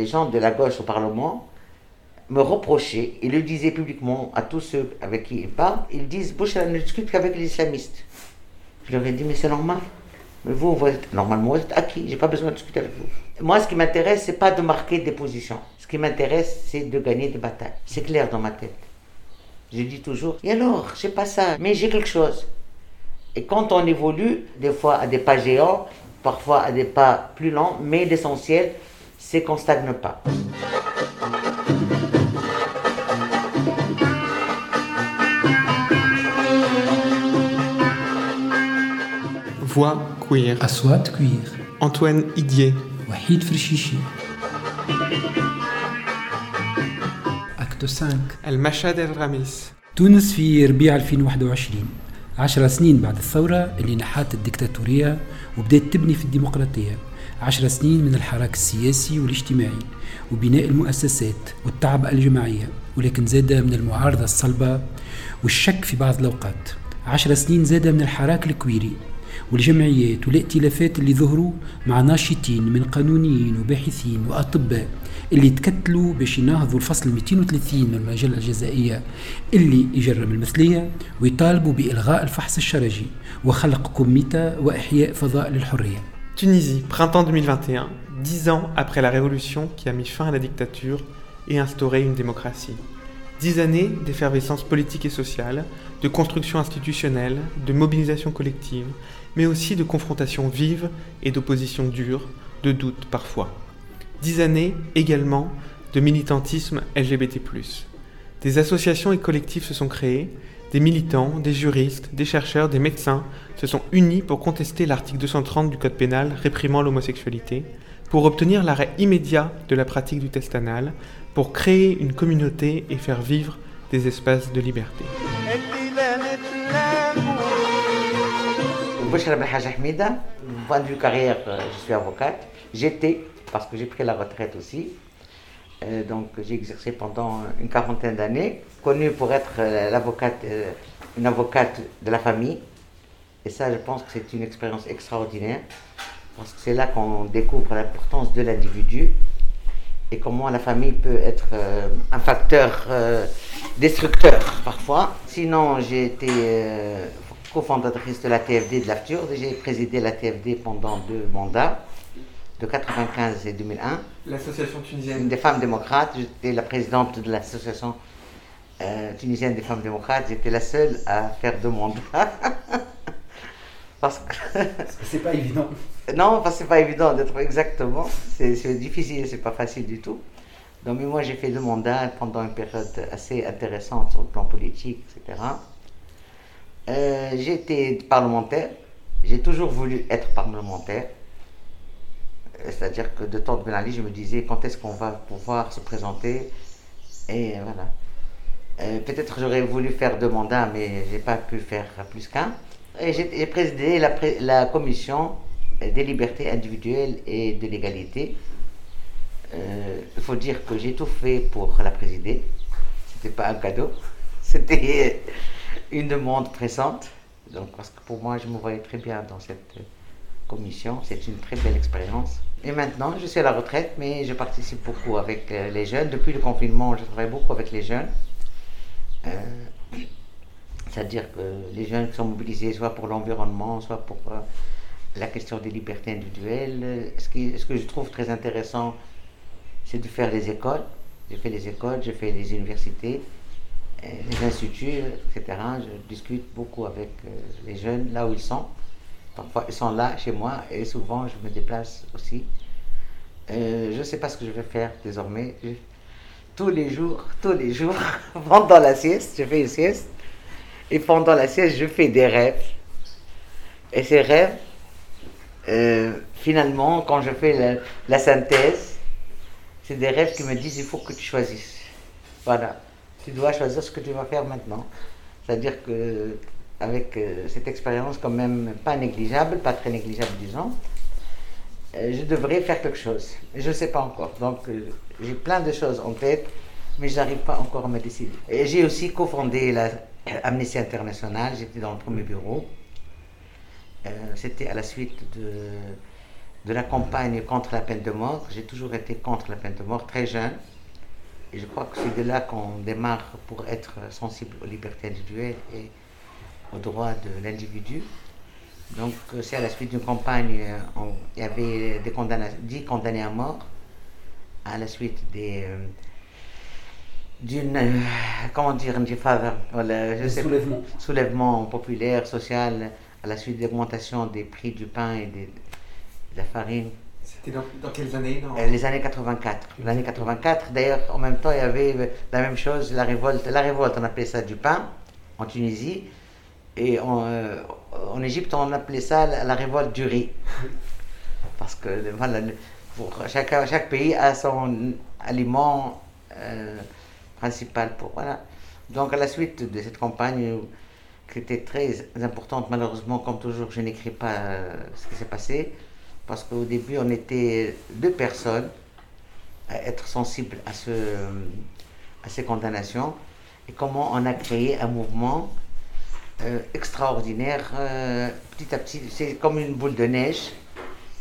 les gens de la gauche au Parlement me reprochaient, ils le disaient publiquement à tous ceux avec qui ils parlent, ils disent Bouchra ne discute qu'avec les islamistes. Je leur ai dit, mais c'est normal. Mais vous, vous êtes, normalement, vous êtes acquis, j'ai pas besoin de discuter avec vous. Moi, ce qui m'intéresse, c'est pas de marquer des positions. Ce qui m'intéresse, c'est de gagner des batailles. C'est clair dans ma tête. Je dis toujours, et alors, j'ai pas ça, mais j'ai quelque chose. Et quand on évolue, des fois à des pas géants, parfois à des pas plus lents, mais l'essentiel, c'est qu'on stagne pas. Voix queer. أصوات كوير Antoine Idier. وحيد فرشيشي أكتو 5 المشهد الرميس تونس في ربيع 2021 عشر سنين بعد الثورة اللي نحات الدكتاتورية وبدأت تبني في الديمقراطية عشر سنين من الحراك السياسي والاجتماعي وبناء المؤسسات والتعب الجماعية ولكن زاد من المعارضة الصلبة والشك في بعض الأوقات. عشر سنين زاد من الحراك الكويري والجمعيات والائتلافات اللي ظهروا مع ناشطين من قانونيين وباحثين وأطباء اللي تكتلوا باش يناهضوا الفصل 230 من المجلة الجزائية اللي يجرم المثلية ويطالبوا بإلغاء الفحص الشرجي وخلق كوميتا وإحياء فضاء للحرية. Tunisie, printemps 2021, dix ans après la révolution qui a mis fin à la dictature et instauré une démocratie. Dix années d'effervescence politique et sociale, de construction institutionnelle, de mobilisation collective, mais aussi de confrontation vive et d'opposition dure, de doute parfois. Dix années également de militantisme LGBT+. Des associations et collectifs se sont créés, des militants, des juristes, des chercheurs, des médecins se sont unis pour contester l'article 230 du Code pénal réprimant l'homosexualité, pour obtenir l'arrêt immédiat de la pratique du test anal, pour créer une communauté et faire vivre des espaces de liberté. Point de carrière, euh, je suis avocate. J'étais, parce que j'ai pris la retraite aussi. Euh, donc j'ai exercé pendant une quarantaine d'années, connue pour être euh, l'avocate, euh, une avocate de la famille. Et ça, je pense que c'est une expérience extraordinaire, parce que c'est là qu'on découvre l'importance de l'individu et comment la famille peut être un facteur destructeur parfois. Sinon, j'ai été cofondatrice de la TFD de l'AFTUR. J'ai présidé la TFD pendant deux mandats, de 95 et 2001. L'association tunisienne des femmes démocrates, j'étais la présidente de l'association euh, tunisienne des femmes démocrates. J'étais la seule à faire deux mandats. Parce que C'est pas évident. non, parce que c'est pas évident d'être exactement. C'est c'est difficile, c'est pas facile du tout. Donc, mais moi, j'ai fait deux mandats pendant une période assez intéressante sur le plan politique, etc. Euh, j'ai été parlementaire. J'ai toujours voulu être parlementaire. C'est-à-dire que de temps de Ben Ali, je me disais quand est-ce qu'on va pouvoir se présenter. Et voilà. Euh, Peut-être j'aurais voulu faire deux mandats, mais j'ai pas pu faire plus qu'un. Et j'ai présidé la, pré- la commission des libertés individuelles et de l'égalité. Euh, Il faut dire que j'ai tout fait pour la présider. C'était pas un cadeau, c'était une demande pressante. Donc, parce que pour moi, je me voyais très bien dans cette commission. C'est une très belle expérience. Et maintenant, je suis à la retraite, mais je participe beaucoup avec euh, les jeunes. Depuis le confinement, je travaille beaucoup avec les jeunes. Euh, c'est-à-dire que les jeunes sont mobilisés soit pour l'environnement, soit pour euh, la question des libertés individuelles. Ce, ce que je trouve très intéressant, c'est de faire les écoles. J'ai fait les écoles, j'ai fait les universités, les instituts, etc. Je discute beaucoup avec les jeunes là où ils sont. Parfois, ils sont là chez moi et souvent, je me déplace aussi. Euh, je ne sais pas ce que je vais faire désormais. Tous les jours, tous les jours, pendant la sieste, je fais une sieste. Et pendant la sieste, je fais des rêves. Et ces rêves, euh, finalement, quand je fais la, la synthèse, c'est des rêves qui me disent il faut que tu choisisses. Voilà. Tu dois choisir ce que tu vas faire maintenant. C'est-à-dire que avec euh, cette expérience quand même pas négligeable, pas très négligeable disons, euh, je devrais faire quelque chose. Je ne sais pas encore. Donc euh, j'ai plein de choses en tête, mais je n'arrive pas encore à me décider. J'ai aussi cofondé la Amnesty International, j'étais dans le premier bureau. C'était à la suite de de la campagne contre la peine de mort. J'ai toujours été contre la peine de mort, très jeune. Et je crois que c'est de là qu'on démarre pour être sensible aux libertés individuelles et aux droits de l'individu. Donc euh, c'est à la suite d'une campagne, euh, il y avait des 10 condamnés à mort, à la suite des, euh, d'une, comment dire, une voilà, soulèvement. soulèvement populaire, social, à la suite de l'augmentation des prix du pain et de la farine. C'était dans, quelles années Les années 84. L'année 84, d'ailleurs, en même temps, il y avait la même chose, la révolte. La révolte, on appelait ça du pain, en Tunisie. Et en, euh, en Égypte, on appelait ça la, révolte du riz. Parce que chaque, pays a son aliment euh, principal. Donc, à la suite de cette campagne, qui était très importante, malheureusement, comme toujours, je n'écris pas euh, ce qui s'est passé parce qu'au début, on était deux personnes à être sensibles à, à ces condamnations et comment on a créé un mouvement euh, extraordinaire. Euh, petit à petit, c'est comme une boule de neige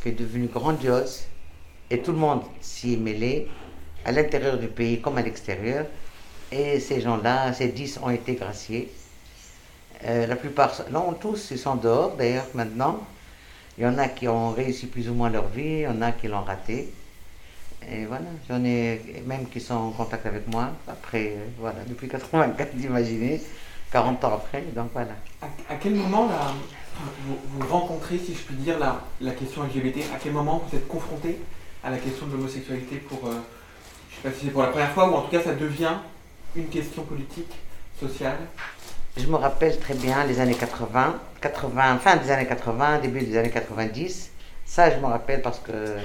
qui est devenue grandiose et tout le monde s'y est mêlé, à l'intérieur du pays comme à l'extérieur. Et ces gens-là, ces dix ont été graciés. Euh, la plupart, non, tous, ils sont dehors d'ailleurs maintenant. Il y en a qui ont réussi plus ou moins leur vie, il y en a qui l'ont raté. Et voilà, j'en ai même qui sont en contact avec moi, après, voilà, depuis 84, imaginez, 40 ans après, donc voilà. À, quel moment là, vous, rencontrez, si je puis dire, la, la question LGBT À quel moment vous êtes confronté à la question de l'homosexualité pour, euh, je ne sais pas si c'est pour la première fois, ou en tout cas ça devient une question politique, sociale? Je me rappelle très bien les années 80, 80, fin des années 80, début des années 90. Ça, je me rappelle parce que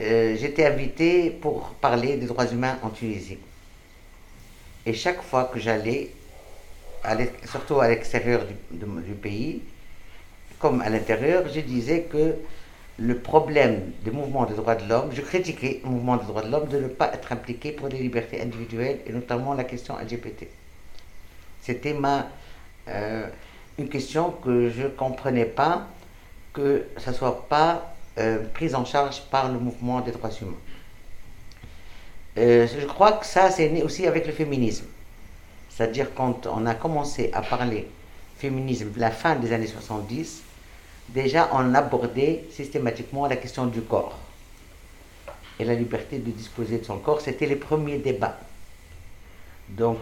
euh, j'étais invité pour parler des droits humains en Tunisie. Et chaque fois que j'allais, surtout à l'extérieur du, pays, comme à l'intérieur, je disais que le problème des mouvements des droits de l'homme, je critiquais le mouvement des droits de l'homme de ne pas être impliqué pour les libertés individuelles et notamment la question LGBT. C'était ma, euh, une question que je ne comprenais pas, que ça ne soit pas euh, pris en charge par le mouvement des droits humains. Euh, je crois que ça, c'est né aussi avec le féminisme. C'est-à-dire quand on a commencé à parler féminisme la fin des années 70, déjà on abordait systématiquement la question du corps. Et la liberté de disposer de son corps, c'était les premiers débats. Donc,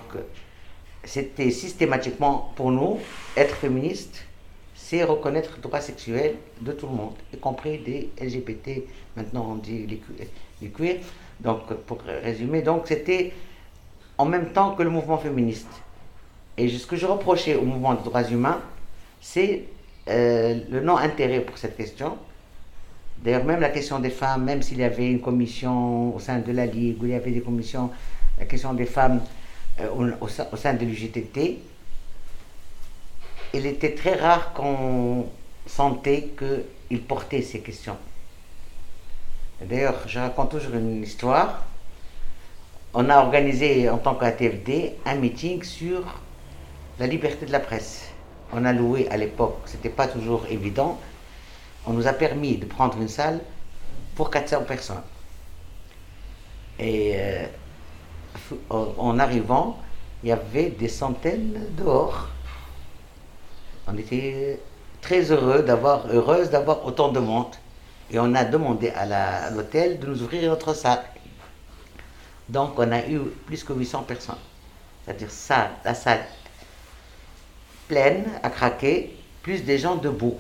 c'était systématiquement pour nous, être féministe, c'est reconnaître le droit sexuel de tout le monde, y compris des LGBT, maintenant on dit les, queer. Donc, pour résumer, donc c'était en même temps que le mouvement féministe. Et ce que je reprochais au mouvement des droits humains, c'est euh, le non-intérêt pour cette question. D'ailleurs, même la question des femmes, même s'il y avait une commission au sein de la Ligue, où il y avait des commissions, la question des femmes euh, au, sein de l'UGTT, il était très rare qu'on sentait qu'il portait ces questions. D'ailleurs, je raconte toujours une histoire. On a organisé en tant qu'ATFD un meeting sur la liberté de la presse. On a loué à l'époque, ce n'était pas toujours évident. On nous a permis de prendre une salle pour 400 personnes. Et euh, en arrivant, il y avait des centaines dehors. On était très heureux d'avoir, heureuse d'avoir autant de monde. Et on a demandé à l'hôtel de nous ouvrir notre salle. Donc on a eu plus que 800 personnes. C'est-à-dire ça, la salle pleine, à craquer, plus des gens debout.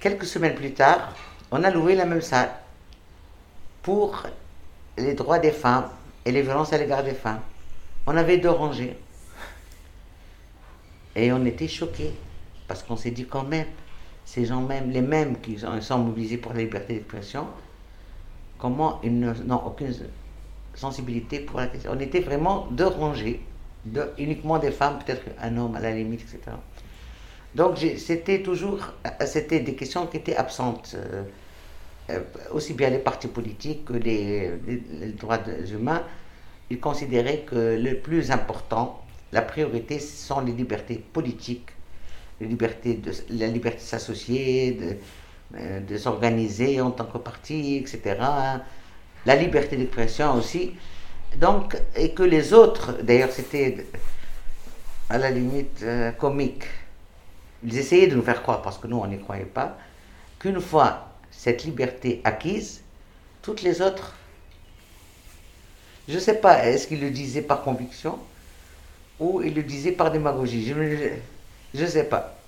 Quelques semaines plus tard, on a loué la même salle pour les droits des femmes et les violences à l'égard des femmes. On avait deux rangées. Et on était choqués, parce qu'on s'est dit quand même, ces gens même, les mêmes qui sont mobilisés pour la liberté d'expression, comment ils n'ont aucune sensibilité pour la question. On était vraiment deux rangées, uniquement des femmes, peut-être un homme à la limite, etc. Donc c'était toujours, c'était des questions qui étaient absentes. Euh, euh, aussi bien les partis politiques que les, droits humains, ils considéraient que le plus important, la priorité, ce sont les libertés politiques, les libertés de, la liberté de s'associer, euh, de s'organiser en tant que parti, etc. La liberté d'expression aussi. Donc, et que les autres, d'ailleurs c'était à la limite euh, comique, ils essayaient de nous faire croire, parce que nous on n'y croyait pas, qu'une fois cette liberté acquise, toutes les autres, je ne sais pas, est-ce qu'ils le disaient par conviction ou ils le disaient par démagogie, je ne sais pas.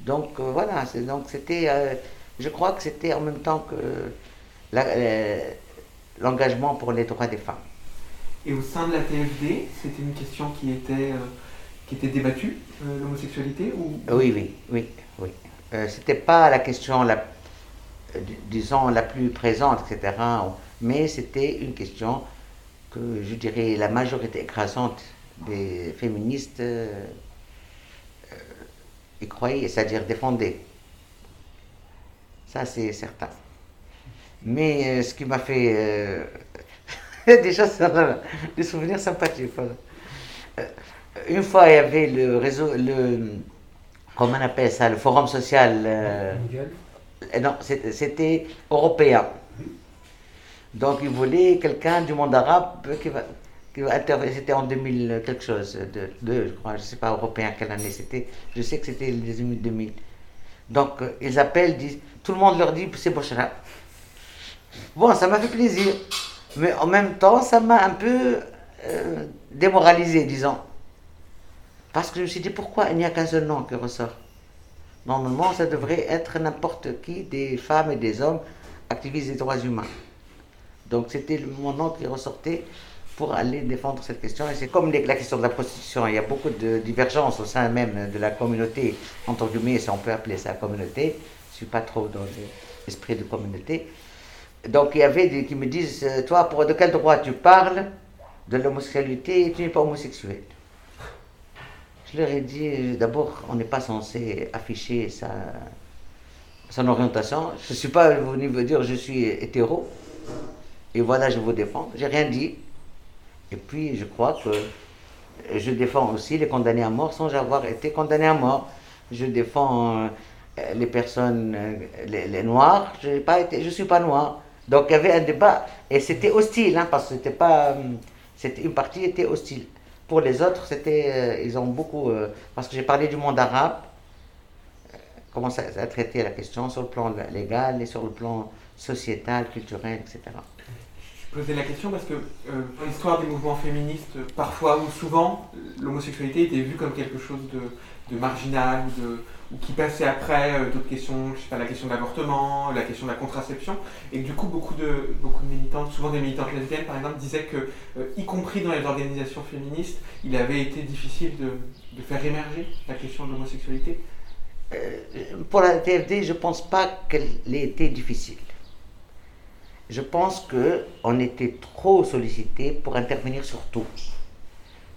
Donc euh, voilà, donc c'était, euh, je crois que c'était en même temps que l'engagement pour les droits des femmes. Et au sein de la TFD, c'était une question qui était, euh, qui était débattue, l'homosexualité ou... Oui, oui, oui, oui. c'était pas la question, la, disons, la plus présente, etc. Mais c'était une question que, je dirais, la majorité écrasante des féministes y croyaient, c'est-à-dire défendaient. Ça, c'est certain. Mais euh, ce qui m'a fait. Euh, déjà, des souvenirs sympathiques. Euh, une fois, il y avait le réseau. Le, comment on appelle ça Le forum social. non, c'était européen. Donc, il voulait quelqu'un du monde arabe qui va, c'était en 2000 quelque chose, de, je crois, je ne sais pas européen quelle année c'était, je sais que c'était les années 2000. Donc ils appellent, disent, tout le monde leur dit c'est Bochra. Bon, ça m'a fait plaisir, mais en même temps ça m'a un peu euh, démoralisé, disons. Parce que je me suis dit pourquoi il n'y a qu'un seul nom qui ressort? Normalement, ça devrait être n'importe qui, des femmes et des hommes activistes des droits humains. Donc c'était mon nom qui ressortait pour aller défendre cette question. Et c'est comme la question de la prostitution, il y a beaucoup de divergences au sein même de la communauté, entre guillemets, si on peut appeler ça communauté. Je ne suis pas trop dans l'esprit de communauté. Donc il y avait des qui me disent, euh, toi, pour de quel droit tu parles? De l'homosexualité tu n'es pas homosexuel Je leur ai dit, euh, d'abord, on n'est pas censé afficher sa, son orientation. Je ne suis pas venu vous dire je suis hétéro. Et voilà, je vous défends. J'ai rien dit. Et puis, je crois que je défends aussi les condamnés à mort sans avoir été condamné à mort. Je défends euh, les personnes, euh, les, noirs. Je ne suis pas noir. Donc, il y avait un débat. Et c'était hostile, hein, parce que c'était pas. Euh, c'était, une partie était hostile. Pour les autres, c'était, ils ont beaucoup. parce que j'ai parlé du monde arabe, comment ça a traité la question sur le plan légal et sur le plan sociétal, culturel, etc poser la question parce que euh, dans l'histoire des mouvements féministes, parfois ou souvent, l'homosexualité était vue comme quelque chose de, marginal ou, de, qui passait après euh, d'autres questions, je sais pas, la question de l'avortement, la question de la contraception. Et du coup, beaucoup de, beaucoup de militantes, souvent des militantes lesbiennes par exemple, disaient que, euh, y compris dans les organisations féministes, il avait été difficile de, de faire émerger la question de l'homosexualité. pour la TFD, je ne pense pas qu'elle ait été difficile je pense qu'on était trop sollicité pour intervenir sur tout.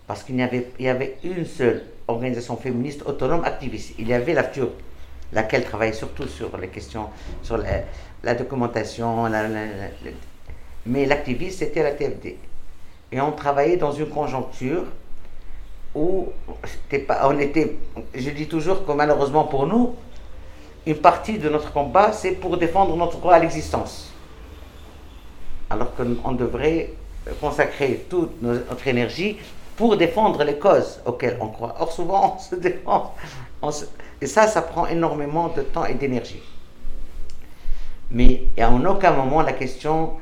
Parce qu'il y y avait une seule organisation féministe autonome activiste. Il y avait la FTUR, laquelle travaillait surtout sur les questions, sur la, documentation, mais l'activiste c'était la TFD. Et on travaillait dans une conjoncture où on était, je dis toujours que malheureusement pour nous, une partie de notre combat, c'est pour défendre notre droit à l'existence alors qu'on devrait consacrer toute notre énergie pour défendre les causes auxquelles on croit. Or, souvent, on se défend. et ça, ça prend énormément de temps et d'énergie. Mais en aucun moment, la question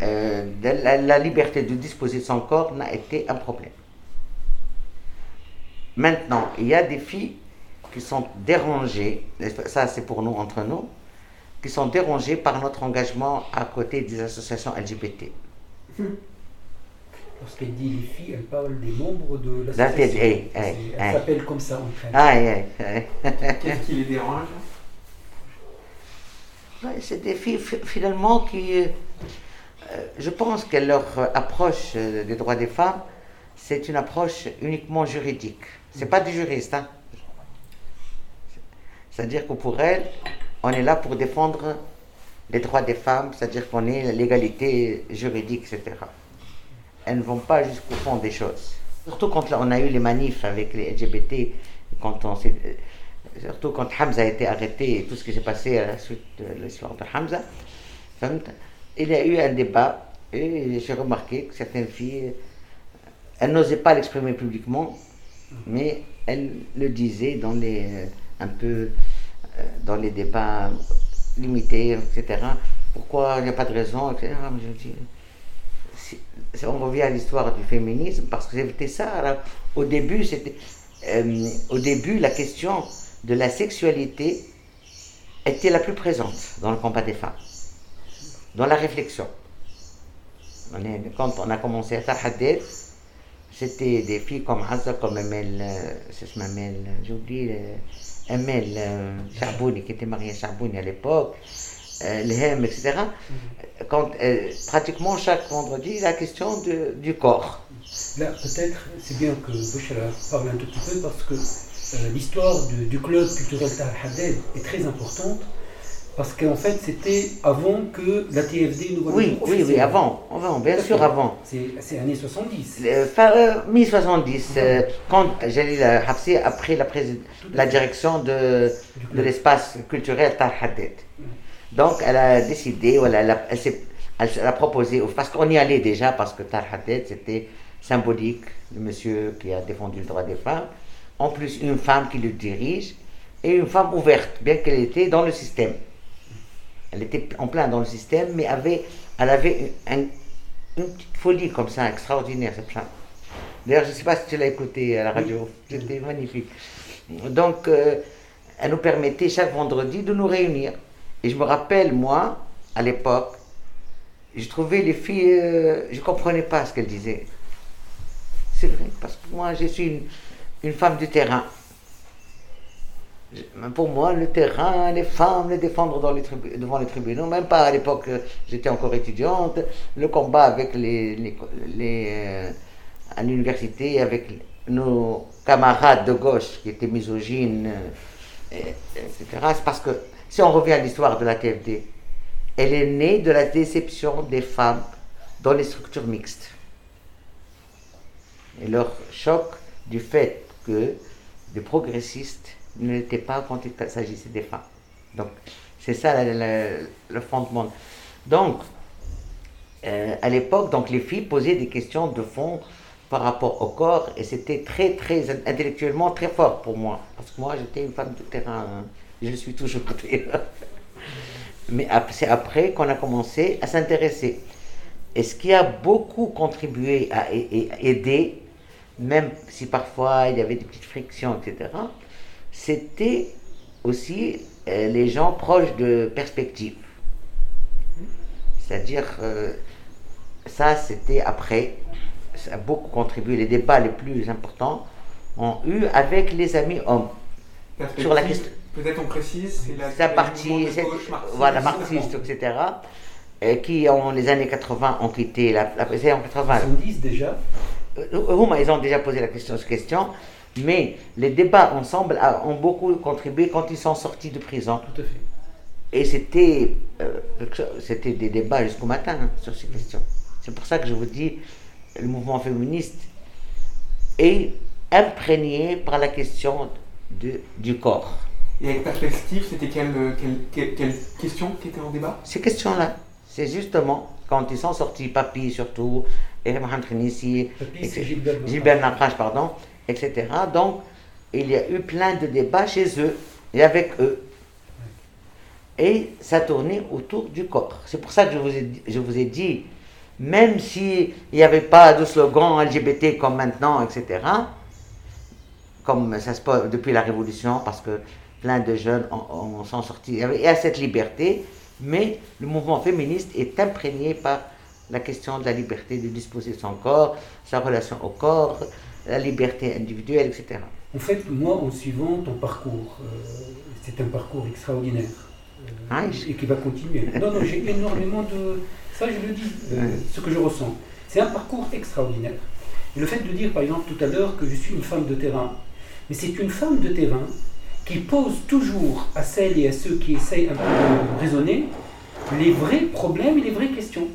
euh, de la, liberté de disposer de son corps n'a été un problème. Maintenant, il y a des filles qui sont dérangées, ça c'est pour nous, entre nous, qui sont dérangés par notre engagement à côté des associations LGBT. Lorsqu'elle dit les filles, elle parle des membres de l'association. Eh, eh, elle eh. s'appelle comme ça en fait. Ah, Qu'est-ce qui les dérange? C'est des filles finalement qui... Euh, je pense que leur approche euh, des droits des femmes, c'est une approche uniquement juridique. C'est pas des juristes. Hein. C'est-à-dire que pour elles, on est là pour défendre les droits des femmes, c'est-à-dire qu'on est l'égalité juridique, etc. Elles ne vont pas jusqu'au fond des choses. Surtout quand on a eu les manifs avec les LGBT, on surtout quand Hamza a été arrêté et tout ce qui s'est passé à la suite de l'histoire de Hamza, il y a eu un débat et j'ai remarqué que certaines filles, elles n'osaient pas l'exprimer publiquement, mais elles le disaient dans les, un peu, euh, dans les débats limités, etc. Pourquoi il n'y a pas de raison, etc. on revient à l'histoire du féminisme parce que c'était ça. au début, c'était, euh, au début, la question de la sexualité était la plus présente dans le combat des femmes, dans la réflexion. quand on a commencé à faire c'était des filles comme Hazza, comme Emel, euh, j'ai oublié, euh, Emel Charbouni, qui était mariée à Charbouni à l'époque, Lhem, etc. Quand, pratiquement chaque vendredi, la question de, du corps. Là, peut-être, c'est bien que Bouchara parle un tout petit peu parce que euh, l'histoire du, club culturel Tahar Haddad est très importante parce qu'en fait, c'était avant que la TFD nous Oui, oui, oui, avant, avant bien sûr, avant. C'est années 70. Enfin, euh, mi-70, euh, quand Jalil Hafsi a pris la, la direction de, de l'espace culturel Tahar Haddad. Donc, elle a décidé, voilà, elle, a, elle, a proposé, parce qu'on y allait déjà, parce que Haddad, c'était symbolique, le monsieur qui a défendu le droit des femmes, en plus une femme qui le dirige, et une femme ouverte, bien qu'elle était dans le système. Elle était en plein dans le système, mais avait, elle avait une, petite folie comme ça, extraordinaire, cette femme. D'ailleurs, je ne sais pas si tu l'as écouté à la radio, c'était magnifique. Donc, euh, elle nous permettait chaque vendredi de nous réunir. Et je me rappelle, moi, à l'époque, je trouvais les filles, euh, je ne comprenais pas ce qu'elles disaient c'est vrai, parce que moi, je suis une, femme du terrain. Pour moi, le terrain, les femmes, les défendre devant les tribunaux, même pas à l'époque, j'étais encore étudiante, le combat avec les, euh, à l'université, avec nos camarades de gauche qui étaient misogynes, euh, etc. C'est parce que si on revient à l'histoire de la TFD, elle est née de la déception des femmes dans les structures mixtes et leur choc du fait que les progressistes n'étaient pas quand il s'agissait des femmes. Donc, c'est ça le, fondement. Donc, euh, à l'époque, donc les filles posaient des questions de fond par rapport au corps et c'était très, très intellectuellement très fort pour moi. Parce que moi, j'étais une femme de terrain. Hein. Je suis toujours. Mais c'est après qu'on a commencé à s'intéresser. Et ce qui a beaucoup contribué à aider, même si parfois il y avait des petites frictions, etc., c'était aussi euh, les gens proches de perspectives. C'est-à-dire, euh, ça c'était après, ça a beaucoup contribué, les débats les plus importants ont eu avec les amis hommes. Sur la question. Peut-être on précise, c'est la, partie, voilà, marxiste, etc., euh, qui en les années 80 ont quitté la, la en 80. 70 déjà euh, ils ont déjà posé la question, cette question, mais les débats ensemble ont beaucoup contribué quand ils sont sortis de prison. Tout à fait. Et c'était, euh, c'était des débats jusqu'au matin hein, sur ces questions. C'est pour ça que je vous dis, le mouvement féministe est imprégné par la question de, du corps. Et avec perspective, c'était quelle, quelle, quelle, question qui était en débat? Ces questions-là. C'est justement quand ils sont sortis, Papy surtout, et Mohamed Khenissi, Gilbert Nakash, pardon, etc. Donc, il y a eu plein de débats chez eux et avec eux. Et ça tournait autour du corps. C'est pour ça que je vous ai, je vous ai dit, même s'il n'y avait pas de slogan LGBT comme maintenant, etc., comme ça se passe depuis la Révolution, parce que plein de jeunes sont sortis, il y a cette liberté, mais le mouvement féministe est imprégné par la question de la liberté de disposer de son corps, sa relation au corps, la liberté individuelle, etc. En fait, moi, en suivant ton parcours, euh, c'est un parcours extraordinaire euh, ah, et qui va continuer. Non, non, j'ai énormément de... Ça, je le dis, euh, ce que je ressens. C'est un parcours extraordinaire. Et le fait de dire, par exemple, tout à l'heure que je suis une femme de terrain, mais c'est une femme de terrain qui pose toujours à celles et à ceux qui essayent un peu de raisonner les vrais problèmes et les vraies questions.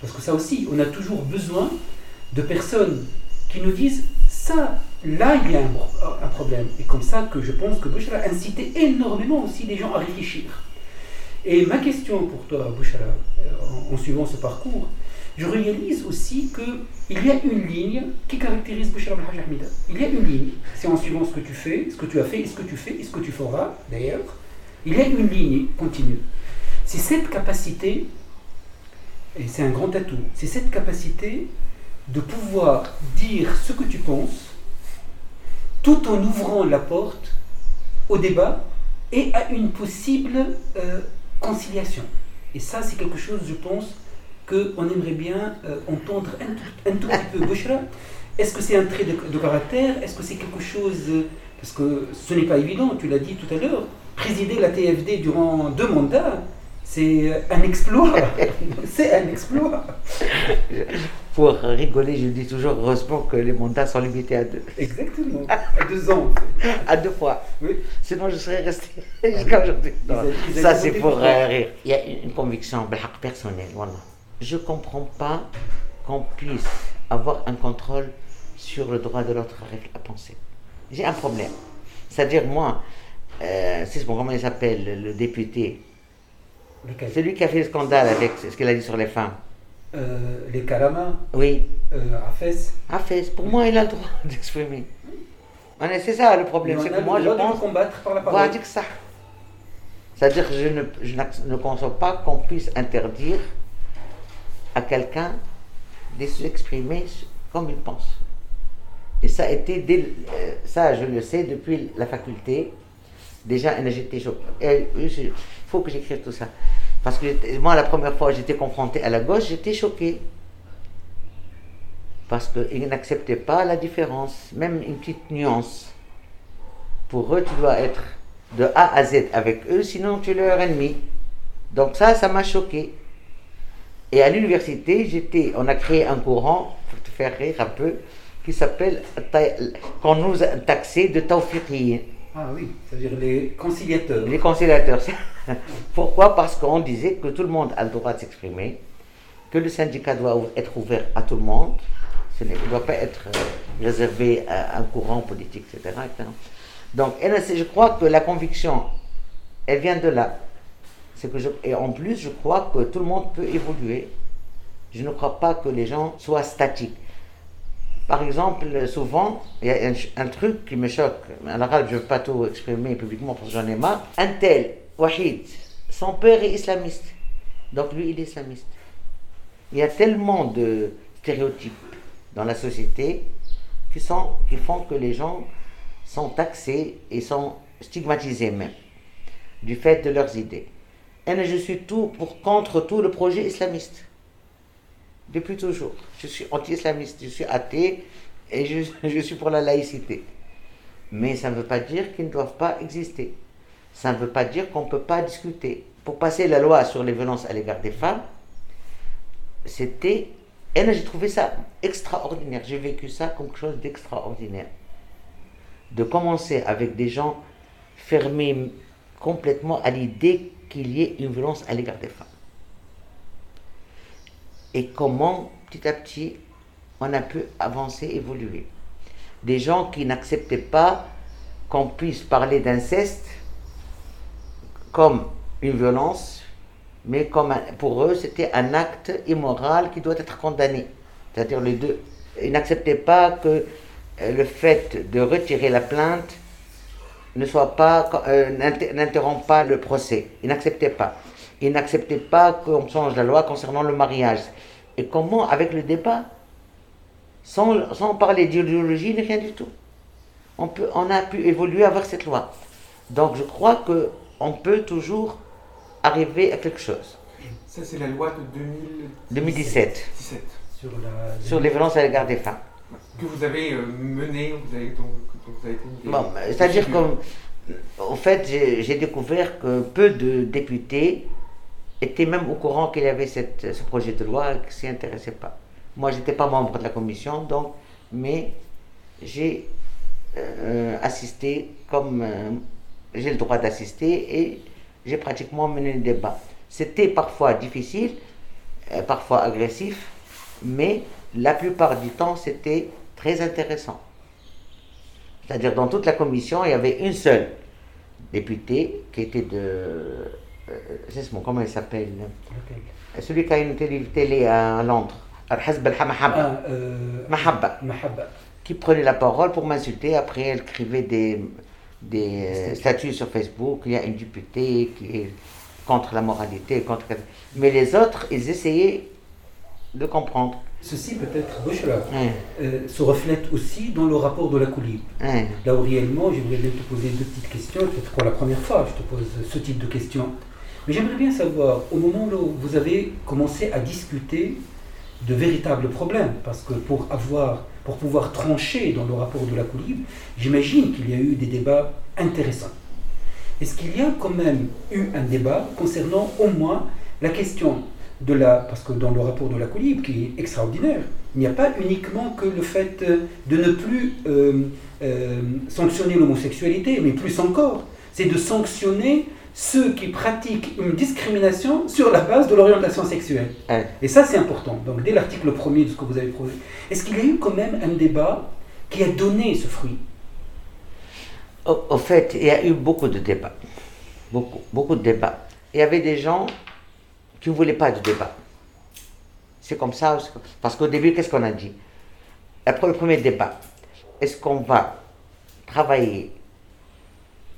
Parce que ça aussi, on a toujours besoin de personnes qui nous disent ça, là, il y a un, problème. Et comme ça que je pense que Bouchra a incité énormément aussi les gens à réfléchir. Et ma question pour toi, Bouchra, en, suivant ce parcours, je réalise aussi qu'il y a une ligne qui caractérise Bouchra al Il y a une ligne. C'est en suivant ce que tu fais, ce que tu as fait, ce que tu fais, et ce que tu feras, d'ailleurs. Il y a une ligne continue. C'est cette capacité, et c'est un grand atout, c'est cette capacité de pouvoir dire ce que tu penses tout en ouvrant la porte au débat et à une possible euh, conciliation. Et ça, c'est quelque chose, je pense, qu'on aimerait bien euh, entendre un, tout petit peu. Bouchra, est-ce que c'est un trait de, caractère? Est-ce que c'est quelque chose... Parce que ce n'est pas évident, tu l'as dit tout à l'heure, présider la TFD durant deux mandats, c'est un exploit. c'est un exploit. Pour rigoler, je dis toujours heureusement que les mandats sont limités à deux. Exactement, à deux ans. À deux fois. Oui. Sinon, je serais resté jusqu'à aujourd'hui. Ça, c'est pour rire. Il y a une conviction personnelle. Voilà. Je ne comprends pas qu'on puisse avoir un contrôle sur le droit de l'autre à penser. J'ai un problème. C'est-à-dire, moi, euh, c'est comment il s'appelle, le député? C'est lui qui a fait le scandale avec ce qu'il a dit sur les femmes. Euh, les Karama? Oui. Euh, Afes Afes, pour moi, il a le droit d'exprimer. C'est ça le problème, c'est que moi je pense. combattre par la parole. ça. C'est-à-dire que je ne, je ne conçois pas qu'on puisse interdire à quelqu'un de s'exprimer comme il pense. Et ça a été, euh, ça je le sais depuis la faculté, déjà choqué. Il faut que j'écrive tout ça. Parce que moi, la première fois j'étais confronté à la gauche, j'étais choqué. Parce qu'ils n'acceptaient pas la différence, même une petite nuance. Pour eux, tu dois être de A à Z avec eux, sinon tu es leur ennemi. Donc ça, ça m'a choqué. Et à l'université, j'étais, on a créé un courant, pour te faire rire un peu, qui s'appelle, qu'on nous a taxé de tawfiqiyin. Ah oui, c'est-à-dire les conciliateurs. Les conciliateurs. Pourquoi? Parce qu'on disait que tout le monde a le droit de s'exprimer, que le syndicat doit être ouvert à tout le monde, ce ne doit pas être euh, réservé à un courant politique, etc. Donc, je crois que la conviction, elle vient de là. Et en plus, je crois que tout le monde peut évoluer. Je ne crois pas que les gens soient statiques. Par exemple, souvent, il y a un, truc qui me choque. En arabe, je ne veux pas tout exprimer publiquement parce que j'en ai marre. Un tel, Wahid, son père est islamiste. Donc lui, il est islamiste. Il y a tellement de stéréotypes dans la société qui, sont, qui font que les gens sont taxés et sont stigmatisés même du fait de leurs idées. Et je suis tout pour contre tout le projet islamiste depuis toujours. Je suis anti-islamiste, je suis athée et je, suis pour la laïcité. Mais ça ne veut pas dire qu'ils ne doivent pas exister. Ça ne veut pas dire qu'on ne peut pas discuter. Pour passer la loi sur les violences à l'égard des femmes, c'était... Et j'ai trouvé ça extraordinaire. J'ai vécu ça comme quelque chose d'extraordinaire. De commencer avec des gens fermés complètement à l'idée qu'il y ait une violence à l'égard des femmes et comment petit à petit on a pu avancer, évoluer. Des gens qui n'acceptaient pas qu'on puisse parler d'inceste comme une violence, mais comme pour eux c'était un acte immoral qui doit être condamné. C'est-à-dire les deux. Ils n'acceptaient pas que euh, le fait de retirer la plainte ne soit pas euh, n'interrompt pas le procès. Ils n'acceptaient pas. Ils n'acceptaient pas qu'on change la loi concernant le mariage. Et comment, avec le débat, sans, sans parler d'idéologie ni rien du tout, on, peut, on a pu évoluer avec cette loi. Donc je crois qu'on peut toujours arriver à quelque chose. Ça, c'est la loi de 2017. Sur, Sur les violences à l'égard des femmes. Que vous avez euh, mené, vous avez, dont, vous avez été bon, C'est-à-dire qu'au fait, j'ai découvert que peu de députés était même au courant qu'il y avait cette, ce projet de loi et ne s'y intéressait pas. Moi, je n'étais pas membre de la commission, donc, mais j'ai euh, assisté comme euh, j'ai le droit d'assister et j'ai pratiquement mené le débat. C'était parfois difficile, euh, parfois agressif, mais la plupart du temps, c'était très intéressant. C'est-à-dire, dans toute la commission, il y avait une seule députée qui était de. Euh, c'est comment il s'appelle? Celui qui a une télé à Londres. Ah, euh, Mahabba. Qui prenait la parole pour m'insulter. Après, elle écrivait des, des statuts sur Facebook. Il y a une députée qui est contre la moralité. contre Mais les autres, ils essayaient de comprendre. Ceci peut-être, euh, se reflète aussi dans le rapport de la coulibe. Là où réellement, j'aimerais bien te poser deux petites questions. Peut-être pour la première fois, je te pose ce type de questions. Mais j'aimerais bien savoir, au moment où vous avez commencé à discuter de véritables problèmes, parce que pour avoir, pour pouvoir trancher dans le rapport de la coulibe, j'imagine qu'il y a eu des débats intéressants. Est-ce qu'il y a quand même eu un débat concernant au moins la question de la, parce que dans le rapport de la Colib, qui est extraordinaire, il n'y a pas uniquement que le fait de ne plus euh, euh, sanctionner l'homosexualité, mais plus encore, c'est de sanctionner ceux qui pratiquent une discrimination sur la base de l'orientation sexuelle. Et ça, c'est important. Donc, dès l'article premier de ce que vous avez prouvé, est-ce qu'il y a eu quand même un débat qui a donné ce fruit? Au, au, fait, il y a eu beaucoup de débats. Beaucoup, beaucoup de débats. Il y avait des gens qui ne voulait pas de débat. C'est comme ça. Parce qu'au début, qu'est-ce qu'on a dit? Après le premier débat, est-ce qu'on va travailler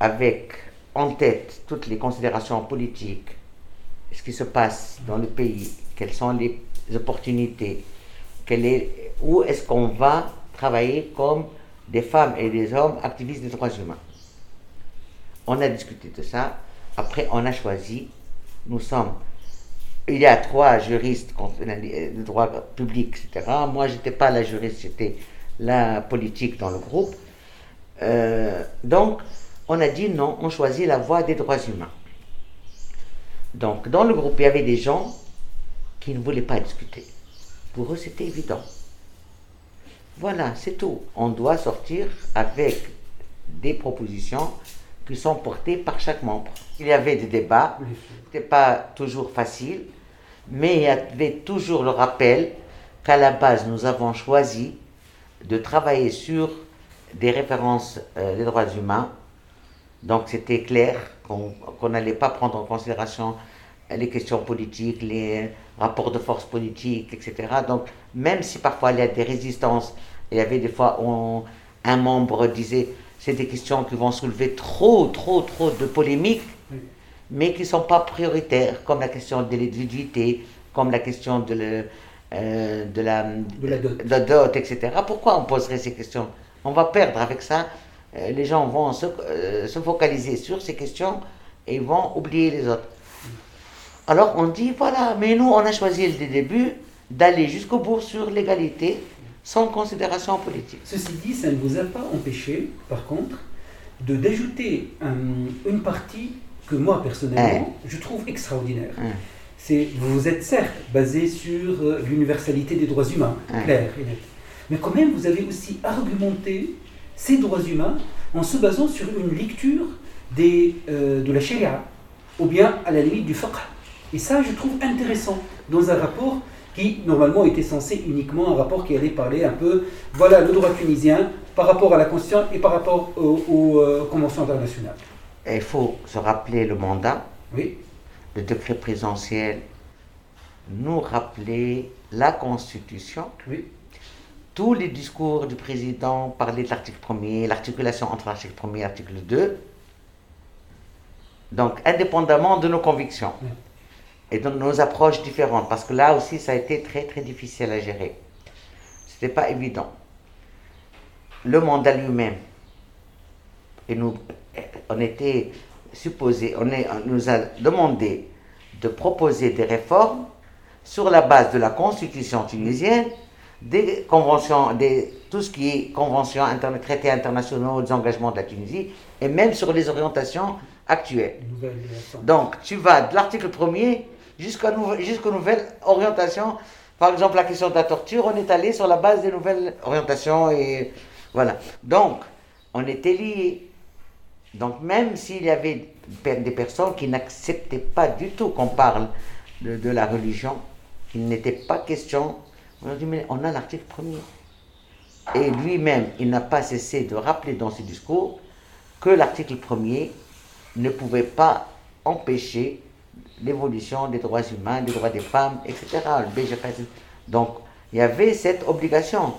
avec en tête toutes les considérations politiques, ce qui se passe dans le pays, quelles sont les opportunités, où est-ce qu'on va travailler comme des femmes et des hommes activistes des droits humains? On a discuté de ça. Après, on a choisi, nous sommes il y a trois juristes de droit public, etc. Moi, je n'étais pas la juriste, j'étais la politique dans le groupe. Euh, donc, on a dit non, on choisit la voie des droits humains. Donc, dans le groupe, il y avait des gens qui ne voulaient pas discuter. Pour eux, c'était évident. Voilà, c'est tout. On doit sortir avec des propositions qui sont portées par chaque membre. Il y avait des débats, ce n'était pas toujours facile, mais il y avait toujours le rappel qu'à la base, nous avons choisi de travailler sur des références euh, des droits humains. Donc c'était clair qu'on n'allait pas prendre en considération les questions politiques, les rapports de force politiques, etc. Donc même si parfois il y a des résistances, il y avait des fois où un membre disait c'est des questions qui vont soulever trop, trop, trop de polémiques, mais qui ne sont pas prioritaires, comme la question de l'individualité, comme la question de, euh, de, la, dot. etc. Pourquoi on poserait ces questions? On va perdre avec ça. Euh, les gens vont se, euh, se, focaliser sur ces questions et vont oublier les autres. Alors on dit, voilà, mais nous, on a choisi dès le début d'aller jusqu'au bout sur l'égalité sans considération politique. Ceci dit, ça ne vous a pas empêché, par contre, de d'ajouter une partie que moi, personnellement, je trouve extraordinaire. C'est, vous êtes certes basé sur euh, l'universalité des droits humains, clair et net. Mais quand même, vous avez aussi argumenté ces droits humains en se basant sur une lecture des, euh, de la sharia, ou bien à la limite du fiqh. Et ça, je trouve intéressant dans un rapport qui, normalement, était censé uniquement un rapport qui allait parler un peu, voilà, le droit tunisien par rapport à la Constitution et par rapport aux, euh, conventions internationales il faut se rappeler le mandat. Oui. Le décret présidentiel nous rappeler la Constitution. Oui. Tous les discours du président parlaient de l'article 1er, l'articulation entre l'article 1er et l'article 2. Donc, indépendamment de nos convictions et de nos approches différentes, parce que là aussi, ça a été très, très difficile à gérer. Ce n'était pas évident. Le mandat lui-même, et nous on était supposé, on, nous a demandé de proposer des réformes sur la base de la constitution tunisienne, des conventions, des, tout ce qui est conventions, traités internationaux, des engagements de la Tunisie, et même sur les orientations actuelles. Donc, tu vas de l'article 1er jusqu'aux nouvelles orientations. Par exemple, la question de la torture, on est allé sur la base des nouvelles orientations et voilà. Donc, on était liés. Donc même s'il y avait des personnes qui n'acceptaient pas du tout qu'on parle de, la religion, il n'était pas question, on a dit mais on a l'article premier. Et lui-même, il n'a pas cessé de rappeler dans ses discours que l'article 1er ne pouvait pas empêcher l'évolution des droits humains, des droits des femmes, etc. Donc, il y avait cette obligation.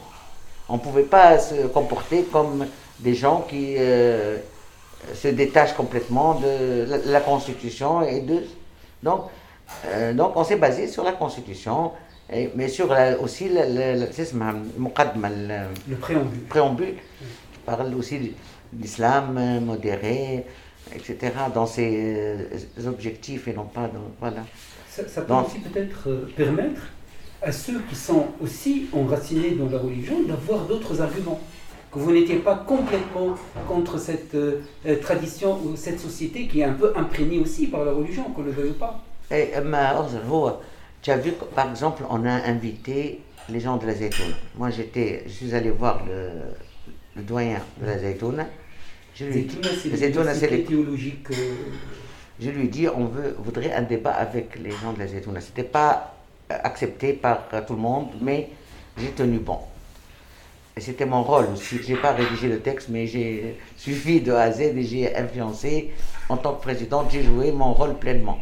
On ne pouvait pas se comporter comme des gens qui euh, se détachent complètement de la, Constitution et de. Donc, euh, donc on s'est basé sur la Constitution, et, mais sur aussi le, le, le, préambule. préambule qui parle aussi l'islam modéré, etc., dans ses euh, objectifs et non pas dans. Voilà. Ça, peut aussi peut-être permettre à ceux qui sont aussi enracinés dans la religion d'avoir d'autres arguments. Que vous n'étiez pas complètement contre cette euh, euh, tradition ou cette société qui est un peu imprégnée aussi par la religion, qu'on le veuille pas. Et, euh, tu as vu, par exemple, on a invité les gens de la Zaytouna. Moi, j'étais, je suis allé voir le, doyen de la Zaytouna. Je lui c'est théologique. Je lui ai dit, on veut, voudrait un débat avec les gens de la Zaytouna. C'était pas accepté par tout le monde, mais j'ai tenu bon. C'était mon rôle. Je n'ai pas rédigé le texte, mais j'ai suffi de A à Z et j'ai influencé. En tant que président, j'ai joué mon rôle pleinement.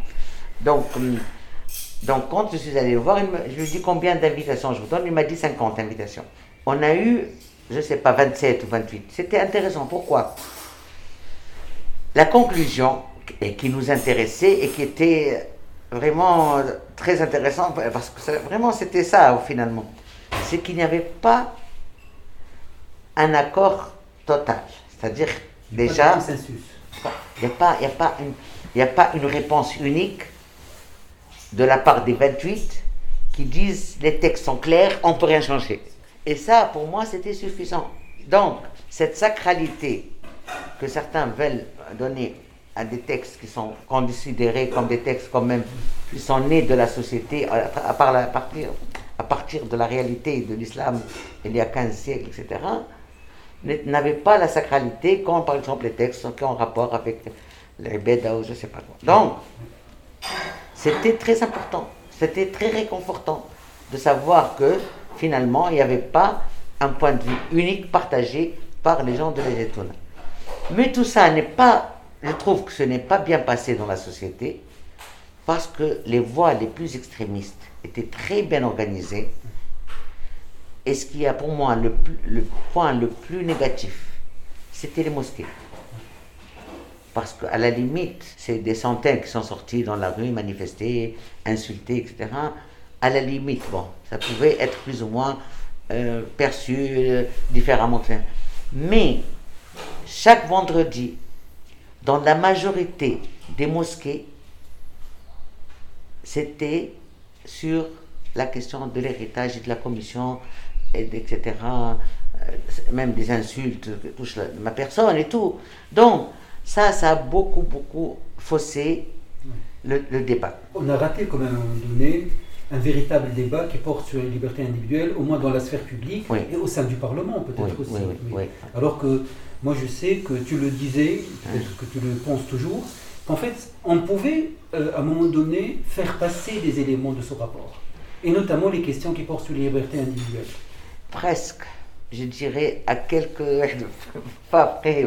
Donc, hum, donc quand je suis allé le voir, je lui ai dit combien d'invitations je vous donne. Il m'a dit 50 invitations. On a eu, je ne sais pas, 27 ou 28. C'était intéressant. Pourquoi? La conclusion qui nous intéressait et qui était vraiment très intéressant, parce que vraiment c'était ça finalement, c'est qu'il n'y avait pas un accord total. C'est-à-dire déjà, il n'y a, pas, a, pas une, a pas une réponse unique de la part des 28 qui disent les textes sont clairs, on ne peut rien changer. Et ça, pour moi, c'était suffisant. Donc, cette sacralité que certains veulent donner à des textes qui sont considérés comme des textes quand même qui sont nés de la société à, partir, à partir de la réalité de l'islam il y a 15 siècles, etc., n'avaient pas la sacralité quand, par exemple, les textes sont en rapport avec les Beda ou je ne sais pas quoi. Donc, c'était très important, c'était très réconfortant de savoir que finalement, il n'y avait pas un point de vue unique partagé par les gens de l'Égypte. Mais tout ça n'est pas je trouve que ce n'est pas bien passé dans la société parce que les voix les plus extrémistes étaient très bien organisées. Et ce qui a pour moi le, point le plus négatif, c'était les mosquées. Parce qu'à la limite, c'est des centaines qui sont sortis dans la rue, manifester, insulter, etc. À la limite, bon, ça pouvait être plus ou moins euh, perçu euh, différemment. Mais chaque vendredi, dans la majorité des mosquées, c'était sur la question de l'héritage et de la commission, etc. Euh, même des insultes que touchent ma personne et tout. Donc, ça, ça a beaucoup, beaucoup faussé le, débat. On a raté quand même à un moment donné un véritable débat qui porte sur les libertés individuelles, au moins dans la sphère publique et au sein du Parlement peut-être aussi. Alors que moi, je sais que tu le disais, que tu le penses toujours, qu'en fait, on pouvait, euh, à un moment donné, faire passer des éléments de ce rapport, et notamment les questions qui portent sur les libertés individuelles. Presque, je dirais, à quelques pas après,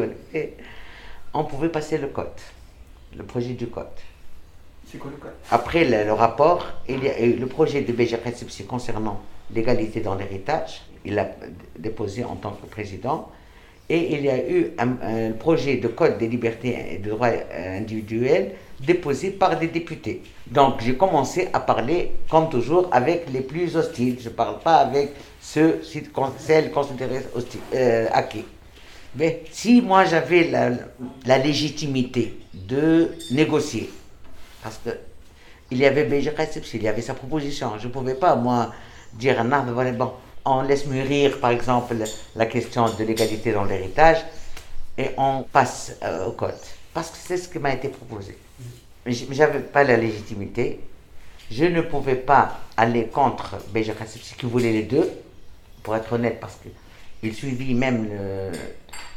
on pouvait passer le code, le projet du code. C'est quoi le code? Après le, rapport, il y a eu le projet de BG concernant l'égalité dans l'héritage. Il l'a déposé en tant que président et il y a eu un, projet de code des libertés et des droits euh, individuels déposé par des députés. Donc j'ai commencé à parler, comme toujours, avec les plus hostiles. Je ne parle pas avec ceux, celles considérées hostiles, euh, acquis. Mais si moi j'avais la, légitimité de négocier, parce que il y avait Béja il y avait sa proposition, je ne pouvais pas moi dire non, mais voilà, bon, on laisse mûrir, par exemple, la question de l'égalité dans l'héritage et on passe euh, au code. Parce que c'est ce qui m'a été proposé. Mais je n'avais pas la légitimité. Je ne pouvais pas aller contre Béja ce qui voulait les deux, pour être honnête, parce qu'il suivit même